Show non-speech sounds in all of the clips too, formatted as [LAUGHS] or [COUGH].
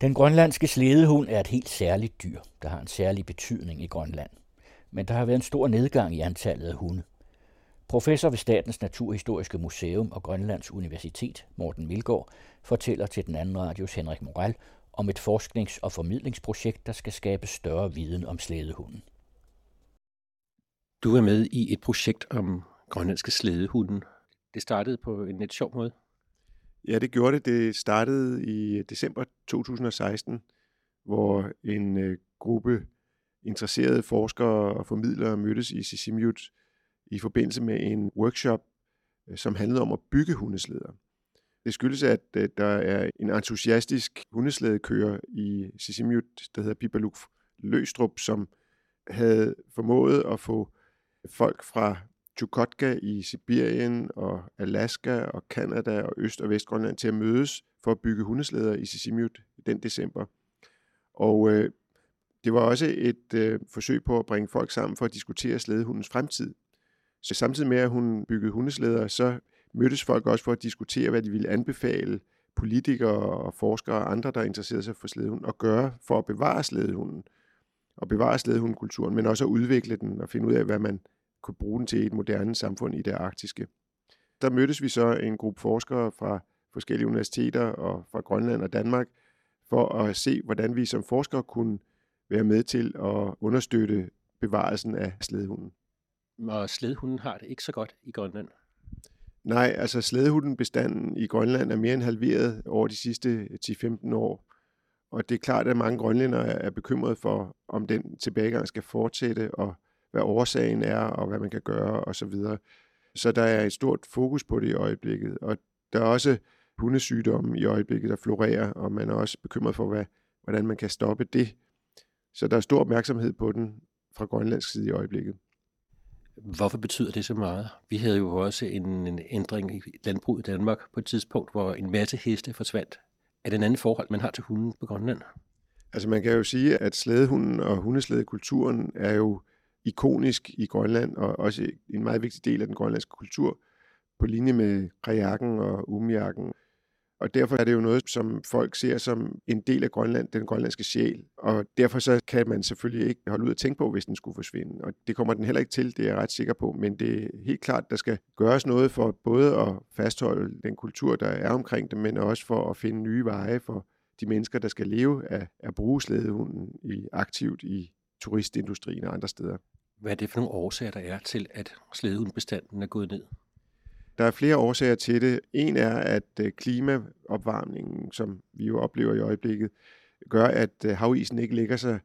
Den grønlandske sledehund er et helt særligt dyr, der har en særlig betydning i Grønland. Men der har været en stor nedgang i antallet af hunde. Professor ved Statens Naturhistoriske Museum og Grønlands Universitet, Morten Milgaard, fortæller til den anden radios Henrik Moral om et forsknings- og formidlingsprojekt, der skal skabe større viden om slædehunden. Du er med i et projekt om grønlandske slædehunden. Det startede på en lidt sjov måde. Ja, det gjorde det. Det startede i øh, december 2016, hvor en øh, gruppe interesserede forskere og formidlere mødtes i Sisimiut i forbindelse med en workshop, øh, som handlede om at bygge hundesleder. Det skyldes, at øh, der er en entusiastisk hundeslædekører i Sisimiut, der hedder Pipaluk Løstrup, som havde formået at få folk fra Chukotka i Sibirien og Alaska og Kanada og Øst- og Vestgrønland til at mødes for at bygge hundeslæder i Sisimiut den december. Og øh, det var også et øh, forsøg på at bringe folk sammen for at diskutere slædehundens fremtid. Så samtidig med, at hun byggede hundeslæder, så mødtes folk også for at diskutere, hvad de ville anbefale politikere og forskere og andre, der interesserede sig for slædehunden, at gøre for at bevare slædehunden og bevare slædehundkulturen, men også at udvikle den og finde ud af, hvad man kunne bruge den til et moderne samfund i det arktiske. Der mødtes vi så en gruppe forskere fra forskellige universiteter og fra Grønland og Danmark for at se, hvordan vi som forskere kunne være med til at understøtte bevarelsen af slædehunden. Og slædehunden har det ikke så godt i Grønland. Nej, altså slædehundenbestanden i Grønland er mere end halveret over de sidste 10-15 år. Og det er klart, at mange grønlændere er bekymrede for, om den tilbagegang skal fortsætte, og hvad årsagen er, og hvad man kan gøre osv. Så, videre. så der er et stort fokus på det i øjeblikket. Og der er også hundesygdomme i øjeblikket, der florerer, og man er også bekymret for, hvad, hvordan man kan stoppe det. Så der er stor opmærksomhed på den fra grønlandsk side i øjeblikket. Hvorfor betyder det så meget? Vi havde jo også en, en ændring i landbruget i Danmark på et tidspunkt, hvor en masse heste forsvandt. Er det en anden forhold, man har til hunden på Grønland? Altså man kan jo sige, at slædehunden og hundeslædekulturen er jo ikonisk i Grønland, og også en meget vigtig del af den grønlandske kultur, på linje med kajakken og umjakken. Og derfor er det jo noget, som folk ser som en del af Grønland, den grønlandske sjæl. Og derfor så kan man selvfølgelig ikke holde ud at tænke på, hvis den skulle forsvinde. Og det kommer den heller ikke til, det er jeg ret sikker på. Men det er helt klart, der skal gøres noget for både at fastholde den kultur, der er omkring det, men også for at finde nye veje for de mennesker, der skal leve af at bruge slædehunden i, aktivt i turistindustrien og andre steder. Hvad er for nogle årsager, der er til, at slædehundbestanden er gået ned? Der er flere årsager til det. En er, at øh, klimaopvarmningen, som vi jo oplever i øjeblikket, gør, at øh, havisen ikke ligger sig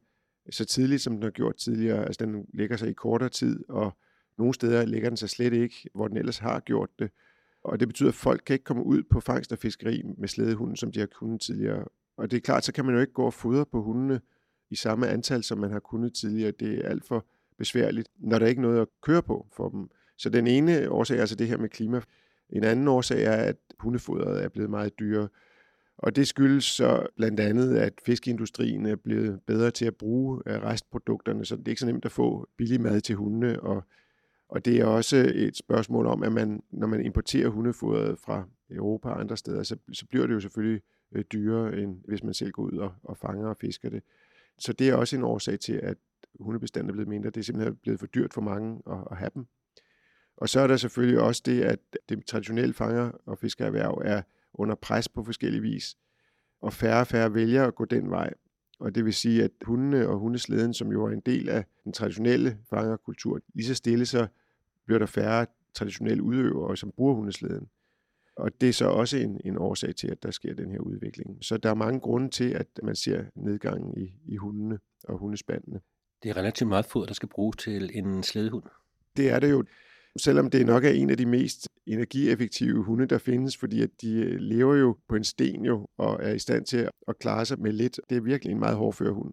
så tidligt, som den har gjort tidligere. Altså den ligger sig i kortere tid, og nogle steder ligger den sig slet ikke, hvor den ellers har gjort det. Og det betyder, at folk kan ikke komme ud på fangst og fiskeri med slædehunden, som de har kunnet tidligere. Og det er klart, så kan man jo ikke gå og fodre på hundene i samme antal, som man har kunnet tidligere. Det er alt for besværligt, når der ikke er noget at køre på for dem. Så den ene årsag er altså det her med klima. En anden årsag er, at hundefodret er blevet meget dyrere. Og det skyldes så blandt andet, at fiskeindustrien er blevet bedre til at bruge øh, restprodukterne, så det er ikke så nemt at få billig mad til hundene. Og, og det er også et spørgsmål om, at man, når man importerer hundefodret fra Europa og andre steder, så, så bliver det jo selvfølgelig øh, dyrere, end hvis man selv går ud og, og fanger og fisker det. Så det er også en årsag til, at hundebestanden er blevet mindre. Det er simpelthen blevet for dyrt for mange at, at have dem. Og så er der selvfølgelig også det, at det traditionelle fanger- og fiskererhverv er under pres på forskellige vis, og færre og færre vælger at gå den vej. Og det vil sige, at hundene og hundesleden, som jo er en del af den traditionelle fangerkultur, lige så stille så bliver der færre traditionelle udøvere, som bruger hundesleden. Og det er så også en, en årsag til, at der sker den her udvikling. Så der er mange grunde til, at man ser nedgangen i, i hundene og hundespandene. Det er relativt meget foder, der skal bruges til en slædehund. Det er det jo selvom det nok er en af de mest energieffektive hunde, der findes, fordi at de øh, lever jo på en sten jo, og er i stand til at klare sig med lidt. Det er virkelig en meget hårdfør hund.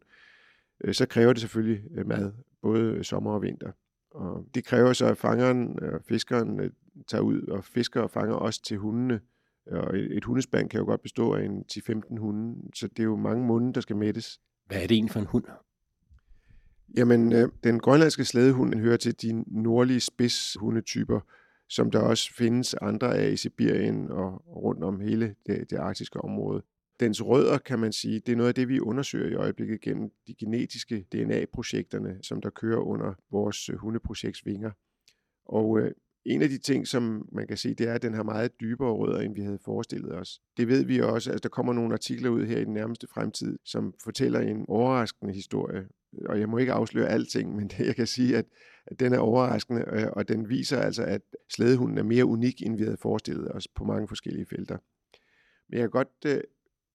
Øh, så kræver det selvfølgelig øh, mad, både sommer og vinter. Og det kræver så, at fangeren og fiskeren tager ud og fisker og fanger også til hundene. Og et hundespand kan jo godt bestå af en 10-15 hunde, så det er jo mange munde, der skal mættes. Hvad er det egentlig for en hund? Jamen, øh, den grønlandske slædehund den hører til de nordlige spidshundetyper, som der også findes andre af i Sibirien og rundt om hele det, det arktiske område. dens rødder, kan man sige, det er noget af det, vi undersøger i øjeblikket gennem de genetiske DNA-projekterne, som der kører under vores hundeprojekts vinger. Og øh, en af de ting, som man kan se, det er, at den har meget dybere rødder, end vi havde forestillet os. Det ved vi også. Altså, der kommer nogle artikler ud her i den nærmeste fremtid, som fortæller en overraskende historie. Og jeg må ikke afsløre alting, men [LAUGHS] jeg kan sige, at, at den er overraskende, og den viser altså, at slædehunden er mere unik, end vi havde forestillet os på mange forskellige felter. Men jeg kan godt øh,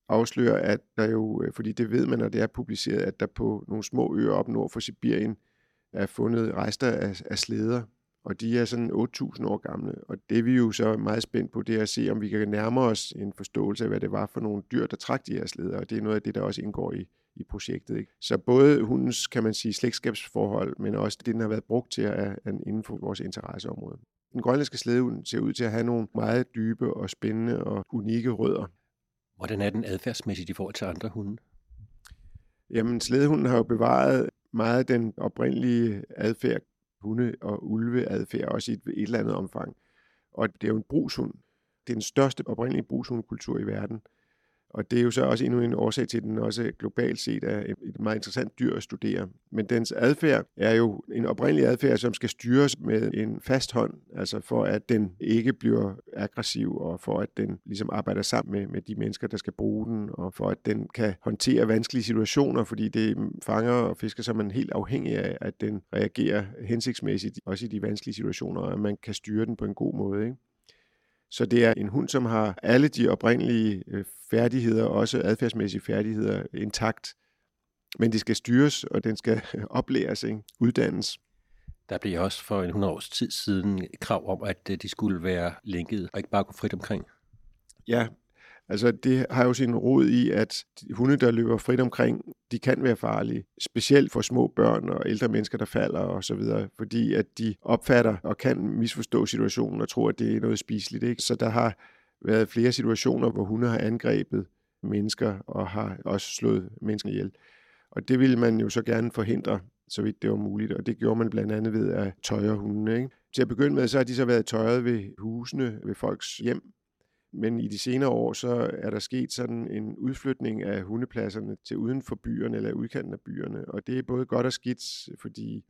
afsløre, at der jo, øh, fordi det ved man, når det er publiceret, at der på nogle små øer op nord for Sibirien er fundet rester af, af slæder, og de er sådan 8.000 år gamle. Og det vi jo så er meget spændt på, det er at se, om vi kan nærme os en forståelse af, hvad det var for nogle dyr, der trak de her slæder, og det er noget af det, der også indgår i, i projektet. Ikke? Så både hundens, kan man sige, slægtskabsforhold, men også det, den har været brugt til, at, at inden for vores interesseområde. Den grønlandske slædehund ser ud til at have nogle meget dybe og spændende og unikke rødder. Hvordan er den adfærdsmæssigt i forhold til andre hunde? Jamen, slædehunden har jo bevaret meget den oprindelige adfærd, hunde- og ulveadfærd, også i et, et eller andet omfang. Og det er jo en brugshund. Det er den største oprindelige brugshundkultur i verden. Og det er jo så også endnu en årsag til, at den også globalt set er et meget interessant dyr at studere. Men dens adfærd er jo en oprindelig adfærd, som skal styres med en fast hånd, altså for at den ikke bliver aggressiv, og for at den ligesom arbejder sammen med, med de mennesker, der skal bruge den, og for at den kan håndtere vanskelige situationer, fordi det fanger og fisker, så er man helt afhængig af, at den reagerer hensigtsmæssigt, også i de vanskelige situationer, og at man kan styre den på en god måde. Ikke? Så det er en hund, som har alle de oprindelige øh, færdigheder, også adfærdsmæssige færdigheder, intakt. Men det skal styres, og den skal [LAUGHS] oplæres, ikke? uddannes. Der blev også for en 100 års tid siden krav om, at øh, de skulle være lænket og ikke bare gå frit omkring. Ja, Altså det har jo sin rod i, at hunde, der løber frit omkring, de kan være farlige. Specielt for små børn og ældre mennesker, der falder og så videre. Fordi at de opfatter og kan misforstå situationen og tror, at det er noget spiseligt. Ikke? Så der har været flere situationer, hvor hunde har angrebet mennesker og har også slået mennesker ihjel. Og det ville man jo så gerne forhindre, så vidt det var muligt. Og det gjorde man blandt andet ved at tøjre hundene. Ikke? Til at begynde med, så har de så været tøjet ved husene, ved folks hjem, men i de senere år, så er der sket sådan en udflytning af hundepladserne til uden for byerne eller udkanten af byerne. Og det er både godt og skidt, fordi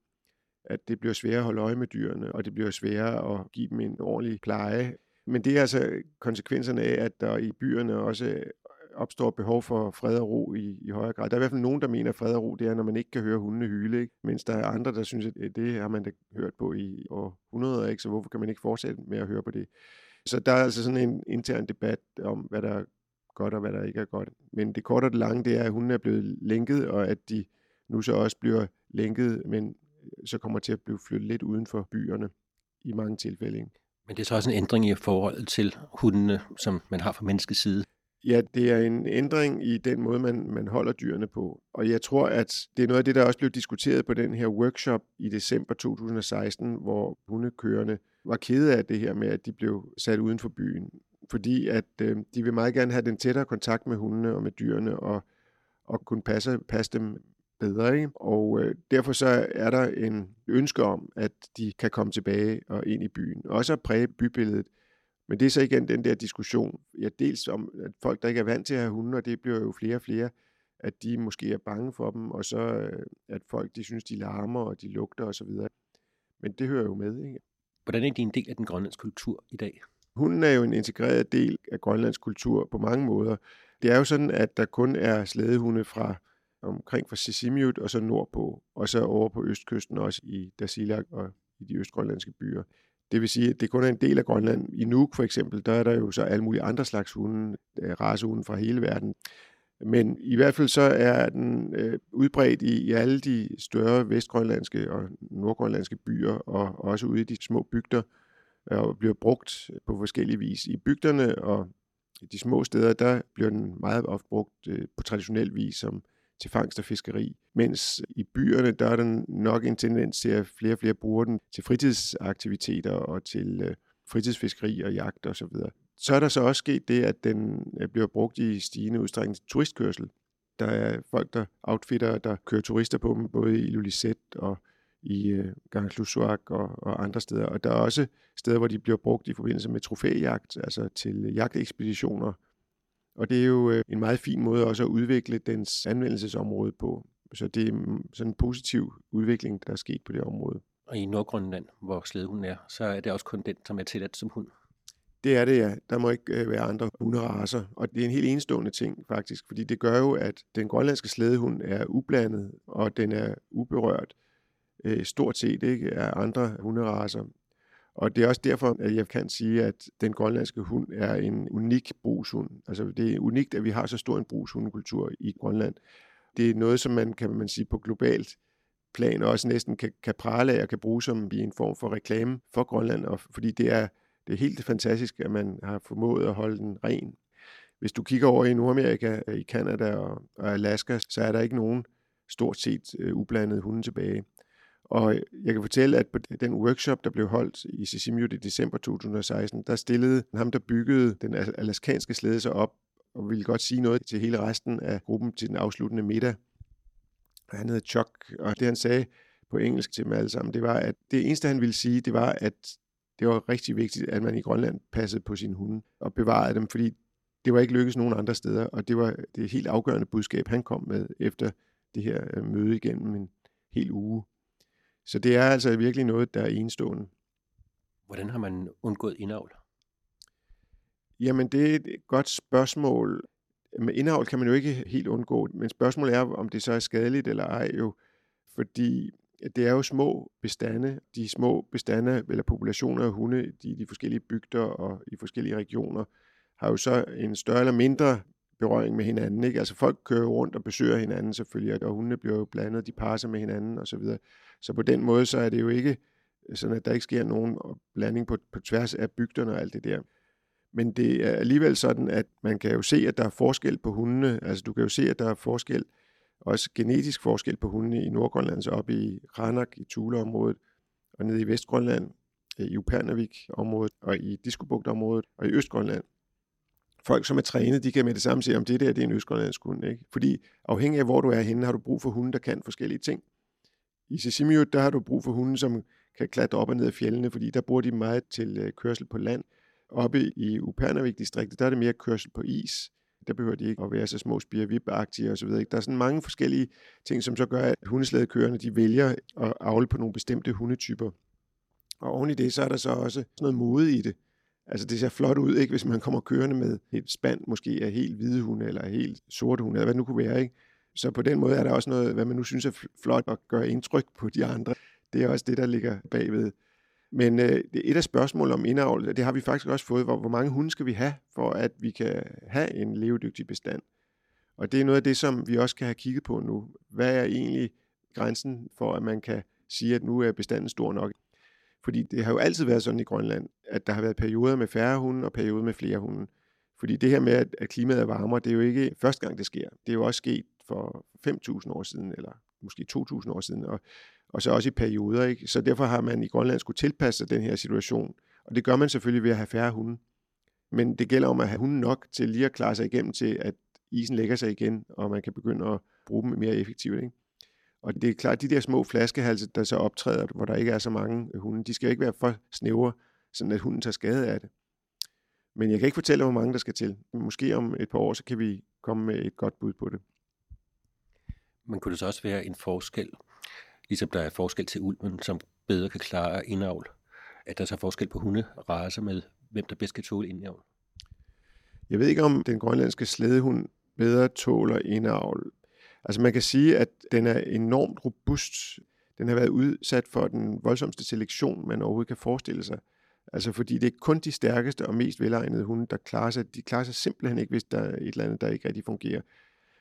at det bliver sværere at holde øje med dyrene, og det bliver sværere at give dem en ordentlig pleje. Men det er altså konsekvenserne af, at der i byerne også opstår behov for fred og ro i, i højere grad. Der er i hvert fald nogen, der mener, at fred og ro, det er, når man ikke kan høre hundene hyle, ikke? mens der er andre, der synes, at det har man da hørt på i århundreder, ikke? så hvorfor kan man ikke fortsætte med at høre på det? Så der er altså sådan en intern debat om, hvad der er godt og hvad der ikke er godt. Men det korte og det lange, det er, at hun er blevet lænket, og at de nu så også bliver lænket, men øh, så kommer til at blive flyttet lidt uden for byerne i mange tilfælde. Men det er så også en ændring i forhold til hundene, som man har fra menneskets side. Ja, det er en ændring i den måde, man, man holder dyrene på. Og jeg tror, at det er noget af det, der også blev diskuteret på den her workshop i december 2016, hvor hundekørende var kede af det her med, at de blev sat uden for byen. Fordi at øh, de vil meget gerne have den tættere kontakt med hundene og med dyrene, og, og kunne passe, passe dem bedre. Ikke? Og øh, derfor så er der en ønske om, at de kan komme tilbage og ind i byen. Også at præge bybilledet. Men det er så igen den der diskussion, ja, dels om, at folk, der ikke er vant til at have hunde, og det bliver jo flere og flere, at de måske er bange for dem, og så øh, at folk, de synes, de larmer, og de lugter osv. Men det hører jo med, ikke? Hvordan er de en del af den grønlandske kultur i dag? Hunden er jo en integreret del af grønlandsk kultur på mange måder. Det er jo sådan, at der kun er slædehunde fra omkring fra Sisimiut og så nordpå, og så over på østkysten også i Dasilak og i de østgrønlandske byer. Det vil sige, at det kun er en del af Grønland. I Nuuk for eksempel, der er der jo så alle mulige andre slags hunde, øh, racehunde fra hele verden. Men i hvert fald så er den øh, udbredt i, i alle de større vestgrønlandske og nordgrønlandske byer, og også ude i de små bygder, øh, og bliver brugt på forskellige vis. I bygderne og de små steder, der bliver den meget ofte brugt øh, på traditionel vis som til fangst og fiskeri. Mens i byerne, der er den nok en tendens til, at flere og flere bruger den til fritidsaktiviteter og til øh, fritidsfiskeri og jagt osv. Og så er der så også sket det, at den øh, bliver brugt i stigende udstrækning til turistkørsel. Der er folk, der outfitter, der kører turister på dem, både i Lulisset og i øh, og, og andre steder. Og der er også steder, hvor de bliver brugt i forbindelse med trofæjagt, altså til jagtekspeditioner. Og det er jo øh, en meget fin måde også at udvikle dens anvendelsesområde på. Så det er sådan en positiv udvikling, der er sket på det område. Og i Nordgrønland, hvor slædehunden er, så er det også kun den, som er tilladt som hund. Det er det, ja. Der må ikke øh, være andre hunderaser. Og det er en helt enestående ting, faktisk. Fordi det gør jo, at den grønlandske slædehund er ublandet, og den er uberørt øh, stort set ikke af andre hunderaser. Og det er også derfor, at jeg kan sige, at den grønlandske hund er en unik brugshund. Altså det er unikt, at vi har så stor en brugshundekultur i Grønland. Det er noget, som man kan man sige på globalt plan også næsten kan, kan prale af og kan bruge som en form for reklame for Grønland, og fordi det er, det er helt fantastisk, at man har formået at holde den ren. Hvis du kigger over i Nordamerika, i Kanada og, og Alaska, så er der ikke nogen stort set uh, ublandede hunde tilbage. Og jeg kan fortælle, at på den workshop, der blev holdt i Sisimiut i december 2016, der stillede ham, der byggede den alaskanske slæde sig op, og ville godt sige noget til hele resten af gruppen til den afsluttende middag. Han hed Chuck, og det han sagde på engelsk til dem alle sammen, det var, at det eneste han ville sige, det var, at det var rigtig vigtigt, at man i Grønland passede på sine hunde og bevarede dem, fordi det var ikke lykkedes nogen andre steder, og det var det helt afgørende budskab, han kom med efter det her øh, møde igennem en hel uge. Så det er altså virkelig noget, der er enestående. Hvordan har man undgået indavl? Jamen, det er et godt spørgsmål. Med indavl kan man jo ikke helt undgå, men spørgsmålet er, om det så er skadeligt eller ej jo, fordi det er jo små bestande. De små bestande, eller populationer af hunde i de forskellige bygder og i forskellige regioner, har jo så en større eller mindre berøring med hinanden. Ikke? Altså folk kører rundt og besøger hinanden selvfølgelig, og hundene bliver jo blandet, de passer med hinanden osv. Så, så på den måde, så er det jo ikke sådan, at der ikke sker nogen blanding på, på tværs af bygderne og alt det der. Men det er alligevel sådan, at man kan jo se, at der er forskel på hundene. Altså du kan jo se, at der er forskel, også genetisk forskel på hundene i Nordgrønland, så op i Ranak, i Tuleområdet, og nede i Vestgrønland, i Upernavik-området, og i Diskobugt-området, og i Østgrønland folk, som er trænet, de kan med det samme sige, om det der det er en østgrønlandsk hund. Ikke? Fordi afhængig af, hvor du er henne, har du brug for hunde, der kan forskellige ting. I Sisimiut, der har du brug for hunde, som kan klatre op og ned af fjellene, fordi der bruger de meget til øh, kørsel på land. Oppe i Upernavik-distriktet, der er det mere kørsel på is. Der behøver de ikke at være så små spirvip-agtige osv. Der er sådan mange forskellige ting, som så gør, at hundeslædekørerne de vælger at avle på nogle bestemte hundetyper. Og oven i det, så er der så også sådan noget mode i det. Altså det ser flot ud, ikke, hvis man kommer kørende med et spand, måske af helt hvide hunde, eller helt sorte hunde, eller hvad det nu kunne være. Ikke? Så på den måde er der også noget, hvad man nu synes er flot at gøre indtryk på de andre. Det er også det, der ligger bagved. Men øh, et af spørgsmålene om indavl, det har vi faktisk også fået, hvor, hvor mange hunde skal vi have, for at vi kan have en levedygtig bestand. Og det er noget af det, som vi også kan have kigget på nu. Hvad er egentlig grænsen for, at man kan sige, at nu er bestanden stor nok? Fordi det har jo altid været sådan i Grønland, at der har været perioder med færre hunde og perioder med flere hunde. Fordi det her med, at klimaet er varmere, det er jo ikke første gang, det sker. Det er jo også sket for 5.000 år siden, eller måske 2.000 år siden, og, og så også i perioder. Ikke? Så derfor har man i Grønland skulle tilpasse sig den her situation. Og det gør man selvfølgelig ved at have færre hunde. Men det gælder om at have hunden nok til lige at klare sig igennem til, at isen lægger sig igen, og man kan begynde at bruge dem mere effektivt. Ikke? Og det er klart, de der små flaskehalse, der så optræder, hvor der ikke er så mange hunde, de skal ikke være for snævre, sådan at hunden tager skade af det. Men jeg kan ikke fortælle, hvor mange der skal til. Måske om et par år, så kan vi komme med et godt bud på det. Men kunne det så også være en forskel, ligesom der er forskel til ulven, som bedre kan klare indavl, at der er så forskel på hunderaser med, hvem der bedst kan tåle indavl? Jeg ved ikke, om den grønlandske slædehund bedre tåler indavl. Altså man kan sige, at den er enormt robust. Den har været udsat for den voldsomste selektion, man overhovedet kan forestille sig. Altså fordi det er kun de stærkeste og mest velegnede hunde, der klarer sig. De klarer sig simpelthen ikke, hvis der er et eller andet, der ikke rigtig fungerer.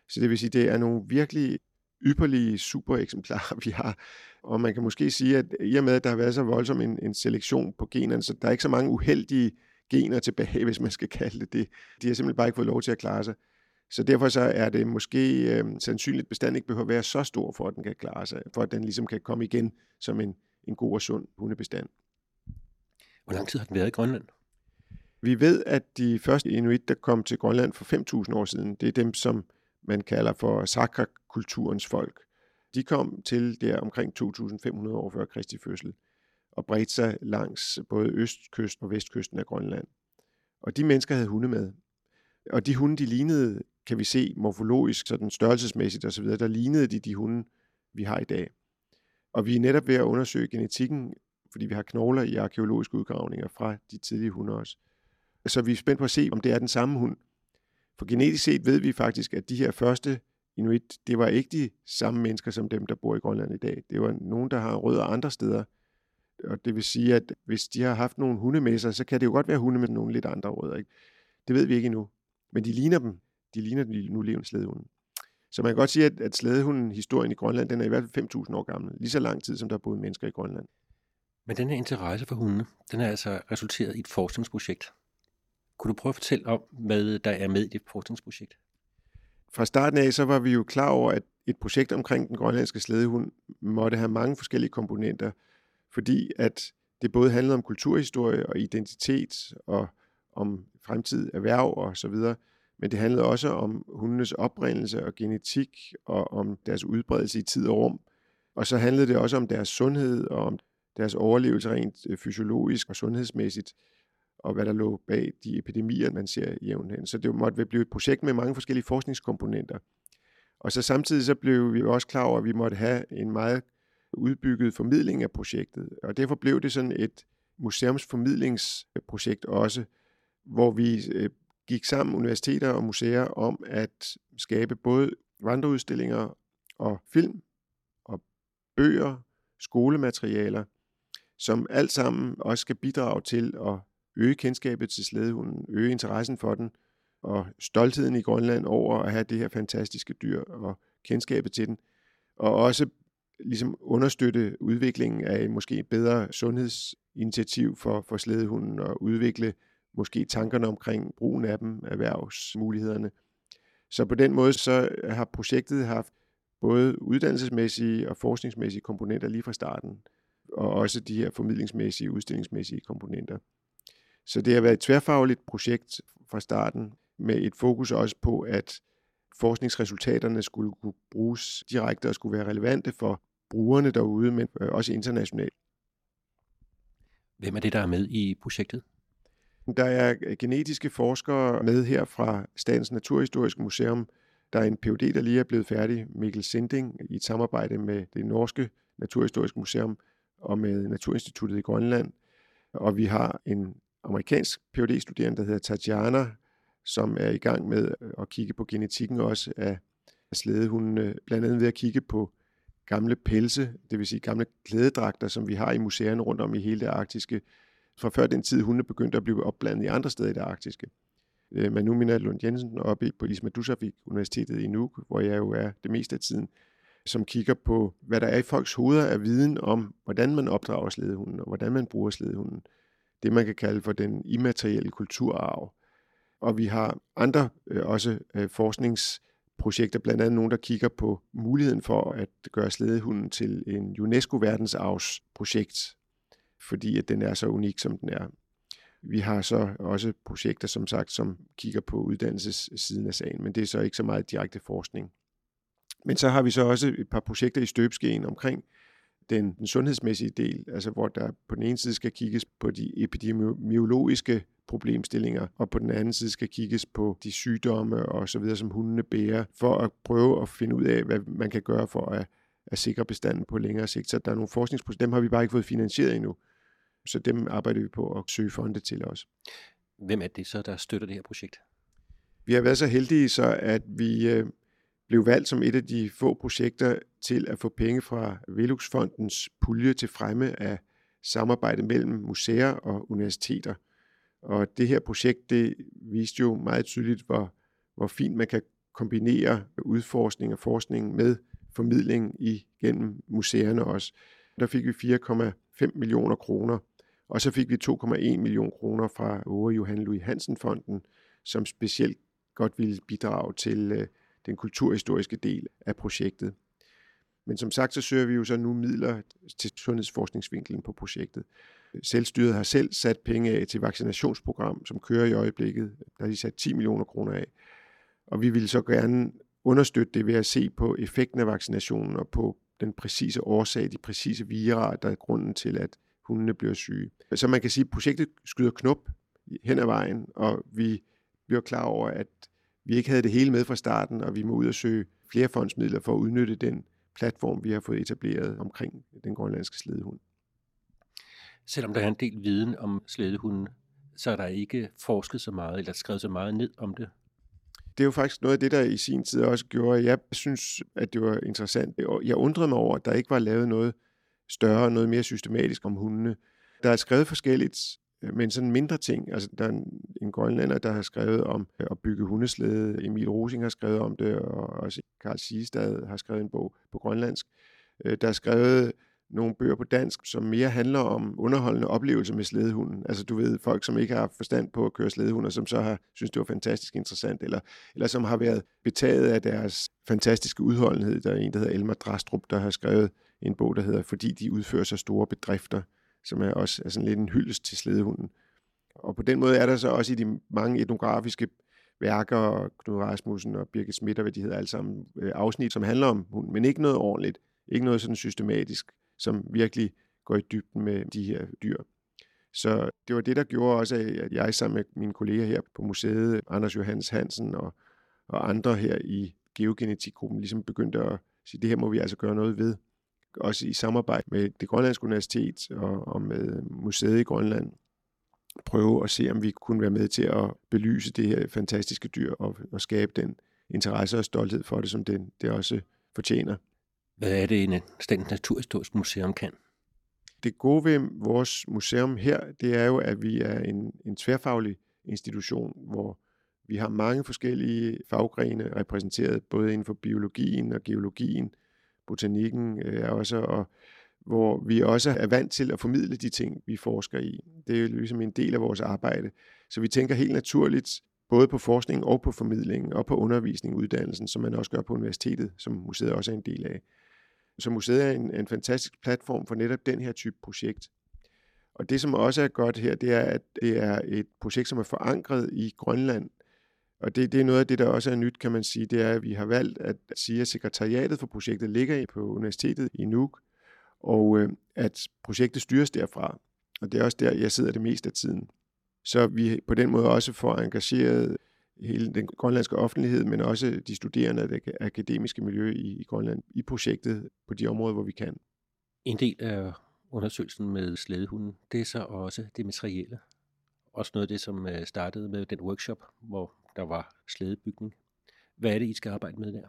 Så det vil sige, det er nogle virkelig ypperlige super eksemplarer, [LAUGHS] vi har. Og man kan måske sige, at i og med, at der har været så voldsom en, en selektion på generne, så der er ikke så mange uheldige gener tilbage, [LAUGHS] hvis man skal kalde det det. De har simpelthen bare ikke fået lov til at klare sig. Så derfor så er det måske øh, sandsynligt, at bestanden ikke behøver at være så stor, for at den kan klare sig, for at den ligesom kan komme igen som en, en god og sund hundebestand. Hvor lang tid har den været i Grønland? Vi ved, at de første inuit, der kom til Grønland for 5.000 år siden, det er dem, som man kalder for Sakra-kulturens folk. De kom til der omkring 2.500 år før Kristi fødsel og bredte sig langs både østkysten og vestkysten af Grønland. Og de mennesker havde hunde med. Og de hunde, de lignede, kan vi se morfologisk, sådan størrelsesmæssigt osv., der lignede de de hunde, vi har i dag. Og vi er netop ved at undersøge genetikken, fordi vi har knogler i arkeologiske udgravninger fra de tidlige hunde også. Så vi er spændt på at se, om det er den samme hund. For genetisk set ved vi faktisk, at de her første inuit, det var ikke de samme mennesker som dem, der bor i Grønland i dag. Det var nogen, der har rødder andre steder. Og det vil sige, at hvis de har haft nogle hunde med sig, så kan det jo godt være hunde med nogle lidt andre rødder. Ikke? Det ved vi ikke endnu. Men de ligner dem. De ligner de nu levende slædehunde. Så man kan godt sige, at, at slædehunden, historien i Grønland, den er i hvert fald 5.000 år gammel. Lige så lang tid, som der er boet mennesker i Grønland. Men den her interesse for hundene, den er altså resulteret i et forskningsprojekt. Kunne du prøve at fortælle om, hvad der er med i det forskningsprojekt? Fra starten af, så var vi jo klar over, at et projekt omkring den grønlandske slædehund måtte have mange forskellige komponenter, fordi at det både handlede om kulturhistorie og identitet og om fremtid, erhverv og så videre, men det handlede også om hundenes oprindelse og genetik og om deres udbredelse i tid og rum. Og så handlede det også om deres sundhed og om deres overlevelse rent øh, fysiologisk og sundhedsmæssigt, og hvad der lå bag de epidemier, man ser jævnt hen. Så det måtte blive et projekt med mange forskellige forskningskomponenter. Og så samtidig så blev vi også klar over, at vi måtte have en meget udbygget formidling af projektet. Og derfor blev det sådan et museumsformidlingsprojekt også, hvor vi øh, gik sammen universiteter og museer om at skabe både vandreudstillinger og film og bøger, skolematerialer, som alt sammen også skal bidrage til at øge kendskabet til slædehunden, øge interessen for den, og stoltheden i Grønland over at have det her fantastiske dyr og kendskabet til den, og også ligesom understøtte udviklingen af måske bedre sundhedsinitiativ for, for slædehunden og udvikle måske tankerne omkring brugen af dem, erhvervsmulighederne. Så på den måde så øh, har projektet haft både uddannelsesmæssige og forskningsmæssige komponenter lige fra starten, og også de her formidlingsmæssige, udstillingsmæssige komponenter. Så det har været et tværfagligt projekt fra starten, med et fokus også på, at forskningsresultaterne skulle kunne bruges direkte og skulle være relevante for brugerne derude, men øh, også internationalt. Hvem er det, der er med i projektet? Der er øh, genetiske forskere med her fra Statens Naturhistoriske Museum. Der er en PhD, der lige er blevet færdig, Mikkel Sinding, i et samarbejde med det norske Naturhistoriske Museum og med Naturinstituttet i Grønland. Og vi har en amerikansk phd studerende der hedder Tatjana, som er i gang med øh, at kigge på genetikken også af slædehundene, øh, blandt andet ved at kigge på gamle pelse, det vil sige gamle klædedragter, som vi har i museerne rundt om i hele det arktiske, fra før den tid, hunde begyndte at blive opblandet i andre steder i det arktiske. Øh, men nu minder Lund Jensen oppe på Isma Dusavik Universitetet i Nuuk, hvor jeg jo er det meste af tiden, som kigger på, hvad der er i folks hoveder af viden om, hvordan man opdrager slædehunden, og hvordan man bruger slædehunden. Det man kan kalde for den immaterielle kulturarv. Og vi har andre øh, også øh, forskningsprojekter, blandt andet nogen, der kigger på muligheden for at gøre slædehunden til en UNESCO-verdensarvsprojekt, fordi at den er så unik, som den er. Vi har så også projekter, som sagt, som kigger på uddannelsessiden af sagen, men det er så ikke så meget direkte forskning. Men så har vi så også et par projekter i støbeskeen omkring den, den sundhedsmæssige del, altså hvor der på den ene side skal kigges på de epidemiologiske problemstillinger, og på den anden side skal kigges på de sygdomme og så videre, som hundene bærer, for at prøve at finde ud af, hvad man kan gøre for at, at sikre bestanden på længere sigt. Så der er nogle forskningsprojekter, dem har vi bare ikke fået finansieret endnu, så dem arbejder vi på at søge fonde til os. Hvem er det så, der støtter det her projekt? Vi har været så heldige, så at vi øh, blev valgt som et af de få projekter til at få penge fra Veluxfondens pulje til fremme af samarbejde mellem museer og universiteter. Og det her projekt, det viste jo meget tydeligt, hvor, hvor fint man kan kombinere udforskning og forskning med formidling igennem museerne også. Der fik vi 4,5 millioner kroner, og så fik vi 2,1 millioner kroner fra Ove Johan Louis Hansen Fonden, som specielt godt ville bidrage til øh, den kulturhistoriske del af projektet. Men som sagt, så søger vi jo så nu midler til sundhedsforskningsvinkelen på projektet. Selvstyret har selv sat penge af til vaccinationsprogram, som kører i øjeblikket. Der har de sat 10 millioner kroner af. Og vi vil så gerne understøtte det ved at se på effekten af vaccinationen og på den præcise årsag, de præcise vira, der er grunden til, at hundene bliver syge. Så man kan sige, at projektet skyder knop hen ad vejen, og vi vi klar over, at vi ikke havde det hele med fra starten, og vi må ud og søge flere fondsmidler for at udnytte den platform, vi har fået etableret omkring den grønlandske sledehund. Selvom der er en del viden om slædehunden, så er der ikke forsket så meget, eller skrevet så meget ned om det. Det er jo faktisk noget af det, der i sin tid også gjorde, at jeg synes, at det var interessant. Jeg undrede mig over, at der ikke var lavet noget større, noget mere systematisk om hundene. Der er skrevet forskelligt, øh, men sådan mindre ting. Altså, der er en, en grønlander, der har skrevet om øh, at bygge hundeslæde. Emil Rosing har skrevet om det, og også Karl Sigestad har skrevet en bog på grønlandsk. Øh, der er skrevet nogle bøger på dansk, som mere handler om underholdende oplevelser med slædehunden. Altså du ved, folk som ikke har forstand på at køre sledehunde, som så har synes det var fantastisk interessant, eller, eller som har været betaget af deres fantastiske udholdenhed. Der er en, der hedder Elmer Drastrup, der har skrevet en bog, der hedder Fordi de udfører så store bedrifter, som er også er sådan lidt en hyldest til slædehunden. Og på den måde er der så også i de mange etnografiske værker, Knud Rasmussen og Birgit Schmidt, og hvad de hedder alle sammen, øh, afsnit, som handler om hunden, men ikke noget ordentligt, ikke noget sådan systematisk som virkelig går i dybden med de her dyr. Så det var det, der gjorde også, at jeg sammen med mine kolleger her på museet, Anders Johannes Hansen og, og andre her i geogenetikgruppen, ligesom begyndte at sige, det her må vi altså gøre noget ved. Også i samarbejde med det grønlandske universitet og, og med museet i Grønland, prøve at se, om vi kunne være med til at belyse det her fantastiske dyr og, og skabe den interesse og stolthed for det, som det, det også fortjener. Hvad er det, en Statens Naturhistorisk Museum kan? Det gode ved vores museum her, det er jo, at vi er en, en tværfaglig institution, hvor vi har mange forskellige faggrene repræsenteret, både inden for biologien og geologien, botanikken øh, er også, og hvor vi også er vant til at formidle de ting, vi forsker i. Det er jo ligesom en del af vores arbejde. Så vi tænker helt naturligt både på forskning og på formidling og på undervisning uddannelsen, som man også gør på universitetet, som museet også er en del af. Så museet er en, en fantastisk platform for netop den her type projekt. Og det, som også er godt her, det er, at det er et projekt, som er forankret i Grønland. Og det, det er noget af det, der også er nyt, kan man sige, det er, at vi har valgt at sige, at sekretariatet for projektet ligger på universitetet i Nuuk, og øh, at projektet styres derfra. Og det er også der, jeg sidder det meste af tiden. Så vi på den måde også får engageret hele den grønlandske offentlighed, men også de studerende af det akademiske miljø i, i Grønland i projektet på de områder, hvor vi kan. En del af undersøgelsen med slædehunden, det er så også det materielle. Også noget af det, som øh, startede med den workshop, hvor der var slædebygning. Hvad er det, I skal arbejde med der?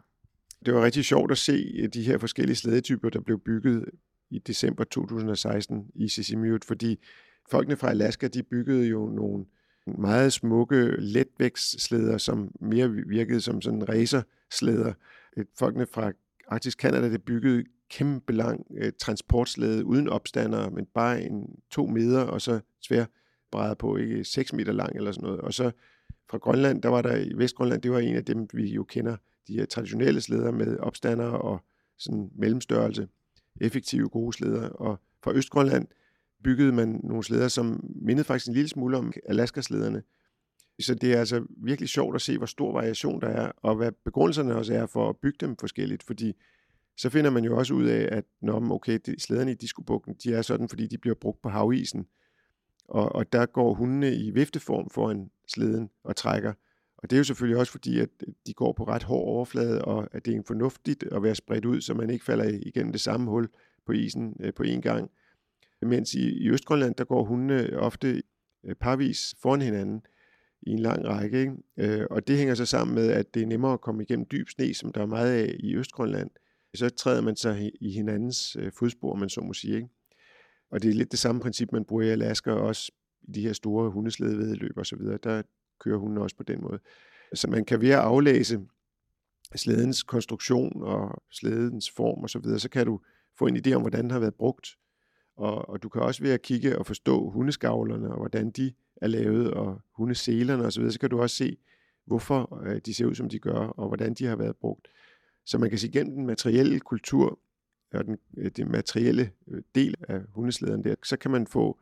Det var rigtig sjovt at se øh, de her forskellige slædetyper, der blev bygget i december 2016 i Sisimiut, fordi folkene fra Alaska, de byggede jo nogle meget smukke letvægtsslæder, som mere virkede som sådan racerslæder. Øh, folkene fra Arktisk Canada, det byggede kæmpe lang øh, transportslæde uden opstander, men bare en to meter, og så svær tværbrædet på, ikke 6 meter lang eller sådan noget. Og så fra Grønland, der var der i Vestgrønland, det var en af dem, vi jo kender, de her traditionelle slæder med opstander og sådan mellemstørrelse, effektive gode slæder. Og fra Østgrønland, byggede man nogle slæder, som mindede faktisk en lille smule om Alaska-slæderne. Så det er altså virkelig sjovt at se, hvor stor variation der er, og hvad begrundelserne også er for at bygge dem forskelligt, fordi så finder man jo også ud af, at når okay, de, slæderne i Diskobugten, de er sådan, fordi de bliver brugt på havisen, og, og der går hundene i vifteform foran slæden og trækker. Og det er jo selvfølgelig også fordi, at de går på ret hård overflade, og at det er fornuftigt at være spredt ud, så man ikke falder igennem det samme hul på isen øh, på én gang. Mens i, i Østgrønland, der går hundene ofte øh, parvis foran hinanden i en lang række. Ikke? Øh, og det hænger så sammen med, at det er nemmere at komme igennem dyb sne, som der er meget af i Østgrønland. Så træder man sig i hinandens øh, fodspor, man så må sige. Ikke? Og det er lidt det samme princip, man bruger i Alaska, også i de her store hundeslædevedløb og så videre. Der kører hunden også på den måde. Så man kan ved at aflæse slædens konstruktion og slædens form og så videre, så kan du få en idé om, hvordan den har været brugt og, og du kan også ved at kigge og forstå hundeskavlerne, og hvordan de er lavet, og hundeselerne osv., så, så kan du også se, hvorfor øh, de ser ud, som de gør, og hvordan de har været brugt. Så man kan sige, gennem den materielle kultur, og den, øh, den materielle øh, del af hundeslæderen der, så kan man få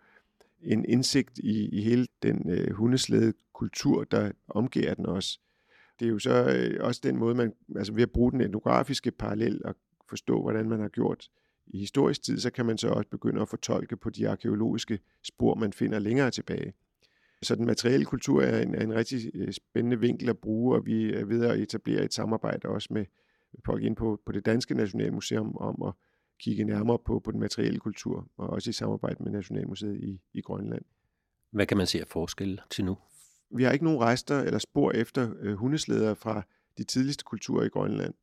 en indsigt i, i hele den øh, hundeslæde kultur, der omgiver den også. Det er jo så øh, også den måde, man, altså ved at bruge den etnografiske parallel og forstå, hvordan man har gjort i historisk tid, så kan man så også begynde at fortolke på de arkeologiske spor, man finder længere tilbage. Så den materielle kultur er en, er en rigtig øh, spændende vinkel at bruge, og vi er ved at etablere et samarbejde også med folk ind på, på det Danske Nationalmuseum om at kigge nærmere på, på den materielle kultur, og også i samarbejde med Nationalmuseet i, i Grønland. Hvad kan man se af forskel til nu? Vi har ikke nogen rester eller spor efter øh, hundeslæder fra de tidligste kulturer i Grønland.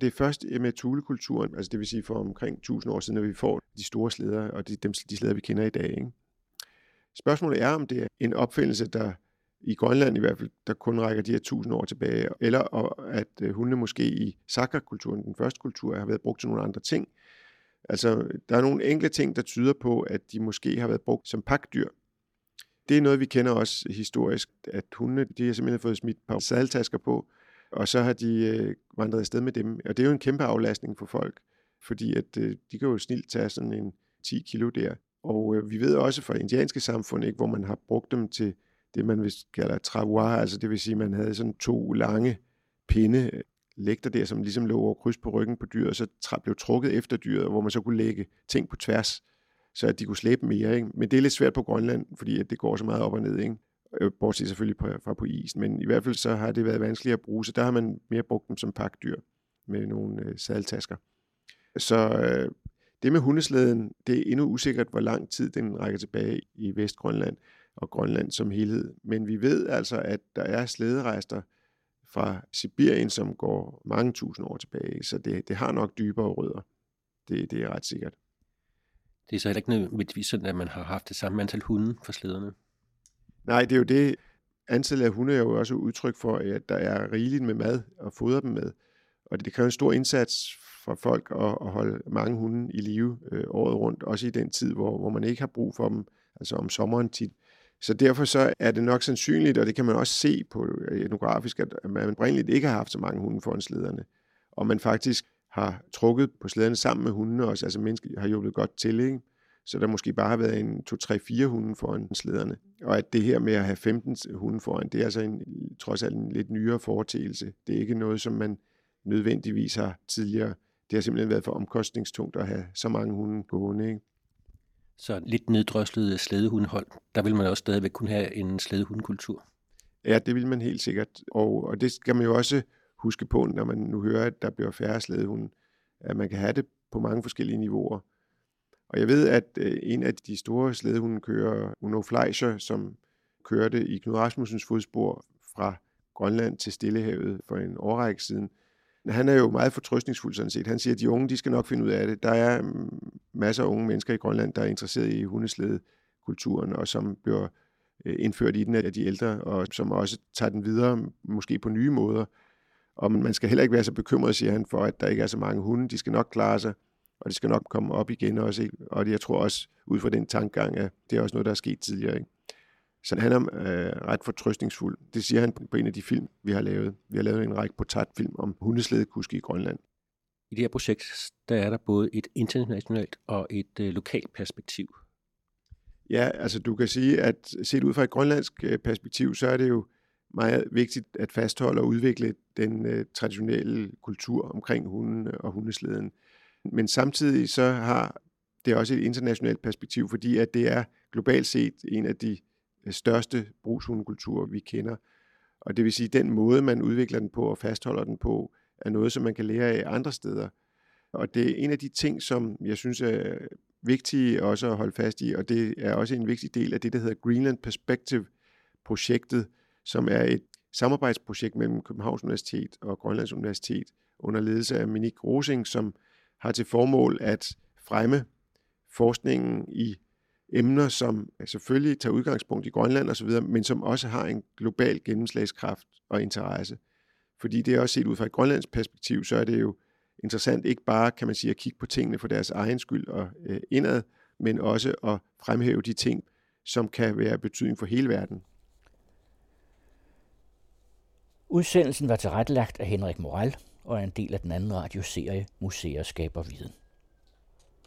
Det er først øh, med tulekulturen, altså det vil sige for omkring 1000 år siden, at vi får de store slæder, og de, dem, de slæder, vi kender i dag. Ikke? Spørgsmålet er, om det er en opfindelse, der i Grønland i hvert fald, der kun rækker de her 1000 år tilbage, eller at hunde hundene måske i sakrakulturen, den første kultur, har været brugt til nogle andre ting. Altså, der er nogle enkle ting, der tyder på, at de måske har været brugt som pakdyr. Det er noget, vi kender også historisk, at hundene, de har simpelthen fået smidt et par sadeltasker på, og så har de øh, vandret afsted med dem. Og det er jo en kæmpe aflastning for folk, fordi at øh, de kan jo snilt tage sådan en 10 kilo der. Og øh, vi ved også fra indianske samfund, ikke, hvor man har brugt dem til det, man vist kalder travois, altså det vil sige, at man havde sådan to lange pinde, øh, lægter der, som ligesom lå over kryds på ryggen på dyret, og så blev trukket efter dyret, hvor man så kunne lægge ting på tværs, så at de kunne slæbe mere. Ikke? Men det er lidt svært på Grønland, fordi at det går så meget op og ned. Ikke? Øh, bortset selvfølgelig fra på isen, men i hvert fald så har det været vanskeligt at bruge, så der har man mere brugt dem som pakdyr med nogle øh, sadeltasker. Så øh, det med hundeslæden, det er endnu usikkert, hvor lang tid den rækker tilbage i Vestgrønland og Grønland som helhed. Men vi ved altså, at der er slæderester fra Sibirien, som går mange tusind år tilbage, så det, det har nok dybere rødder. Det, det er ret sikkert. Det er så heller ikke nødvendigvis sådan, at man har haft det samme antal hunde for slæderne. Nej, det er jo det. Antallet af hunde er jo også udtryk for, at der er rigeligt med mad at fodre dem med. Og det kræver en stor indsats for folk at, at holde mange hunde i live øh, året rundt, også i den tid, hvor, hvor man ikke har brug for dem, altså om sommeren tit. Så derfor så er det nok sandsynligt, og det kan man også se på øh, etnografisk, at man oprindeligt ikke har haft så mange hunde foran slæderne. Og man faktisk har trukket på slæderne sammen med hundene også, altså mennesker har hjulpet godt til, ikke? Så der måske bare har været en 2-3-4 hunde foran slæderne. Og at det her med at have 15 hunde foran, det er altså en, trods alt en lidt nyere foretagelse. Det er ikke noget, som man nødvendigvis har tidligere. Det har simpelthen været for omkostningstungt at have så mange hunde gående. Ikke? Så lidt neddrøslet slædehundhold, der vil man også stadigvæk kunne have en slædehundkultur. Ja, det vil man helt sikkert. Og, og det skal man jo også huske på, når man nu hører, at der bliver færre slædehunde, at man kan have det på mange forskellige niveauer. Og jeg ved, at øh, en af de store slædehunde kører Uno Fleischer, som kørte i Knud Rasmussens fodspor fra Grønland til Stillehavet for en årrække siden. Han er jo meget fortrøstningsfuld sådan set. Han siger, at de unge de skal nok finde ud af det. Der er mm, masser af unge mennesker i Grønland, der er interesseret i hundeslædekulturen, og som bliver øh, indført i den af de ældre, og som også tager den videre, måske på nye måder. Og man skal heller ikke være så bekymret, siger han, for at der ikke er så mange hunde. De skal nok klare sig og det skal nok komme op igen også. Ikke? Og jeg tror også, ud fra den tankegang, at det er også noget, der er sket tidligere. Ikke? Så han er øh, ret fortrøstningsfuld. Det siger han på en af de film, vi har lavet. Vi har lavet en række portrætfilm om hundeslædekuske i Grønland. I det her projekt, der er der både et internationalt og et øh, lokalt perspektiv. Ja, altså du kan sige, at set ud fra et grønlandsk øh, perspektiv, så er det jo meget vigtigt at fastholde og udvikle den øh, traditionelle kultur omkring hunden og hundeslæden. Men samtidig så har det også et internationalt perspektiv, fordi at det er globalt set en af de øh, største brugshundekulturer, vi kender. Og det vil sige, at den måde, man udvikler den på og fastholder den på, er noget, som man kan lære af andre steder. Og det er en af de ting, som jeg synes er vigtige også at holde fast i, og det er også en vigtig del af det, der hedder Greenland Perspective-projektet, som er et samarbejdsprojekt mellem Københavns Universitet og Grønlands Universitet under ledelse af Minik Rosing, som har til formål at fremme forskningen i emner, som selvfølgelig tager udgangspunkt i Grønland osv., men som også har en global gennemslagskraft og interesse. Fordi det er også set ud fra et grønlandsk perspektiv, så er det jo interessant ikke bare, kan man sige, at kigge på tingene for deres egen skyld og øh, indad, men også at fremhæve de ting, som kan være betydning for hele verden. Udsendelsen var tilrettelagt af Henrik Moral, og er en del af den anden radioserie Museer skaber viden.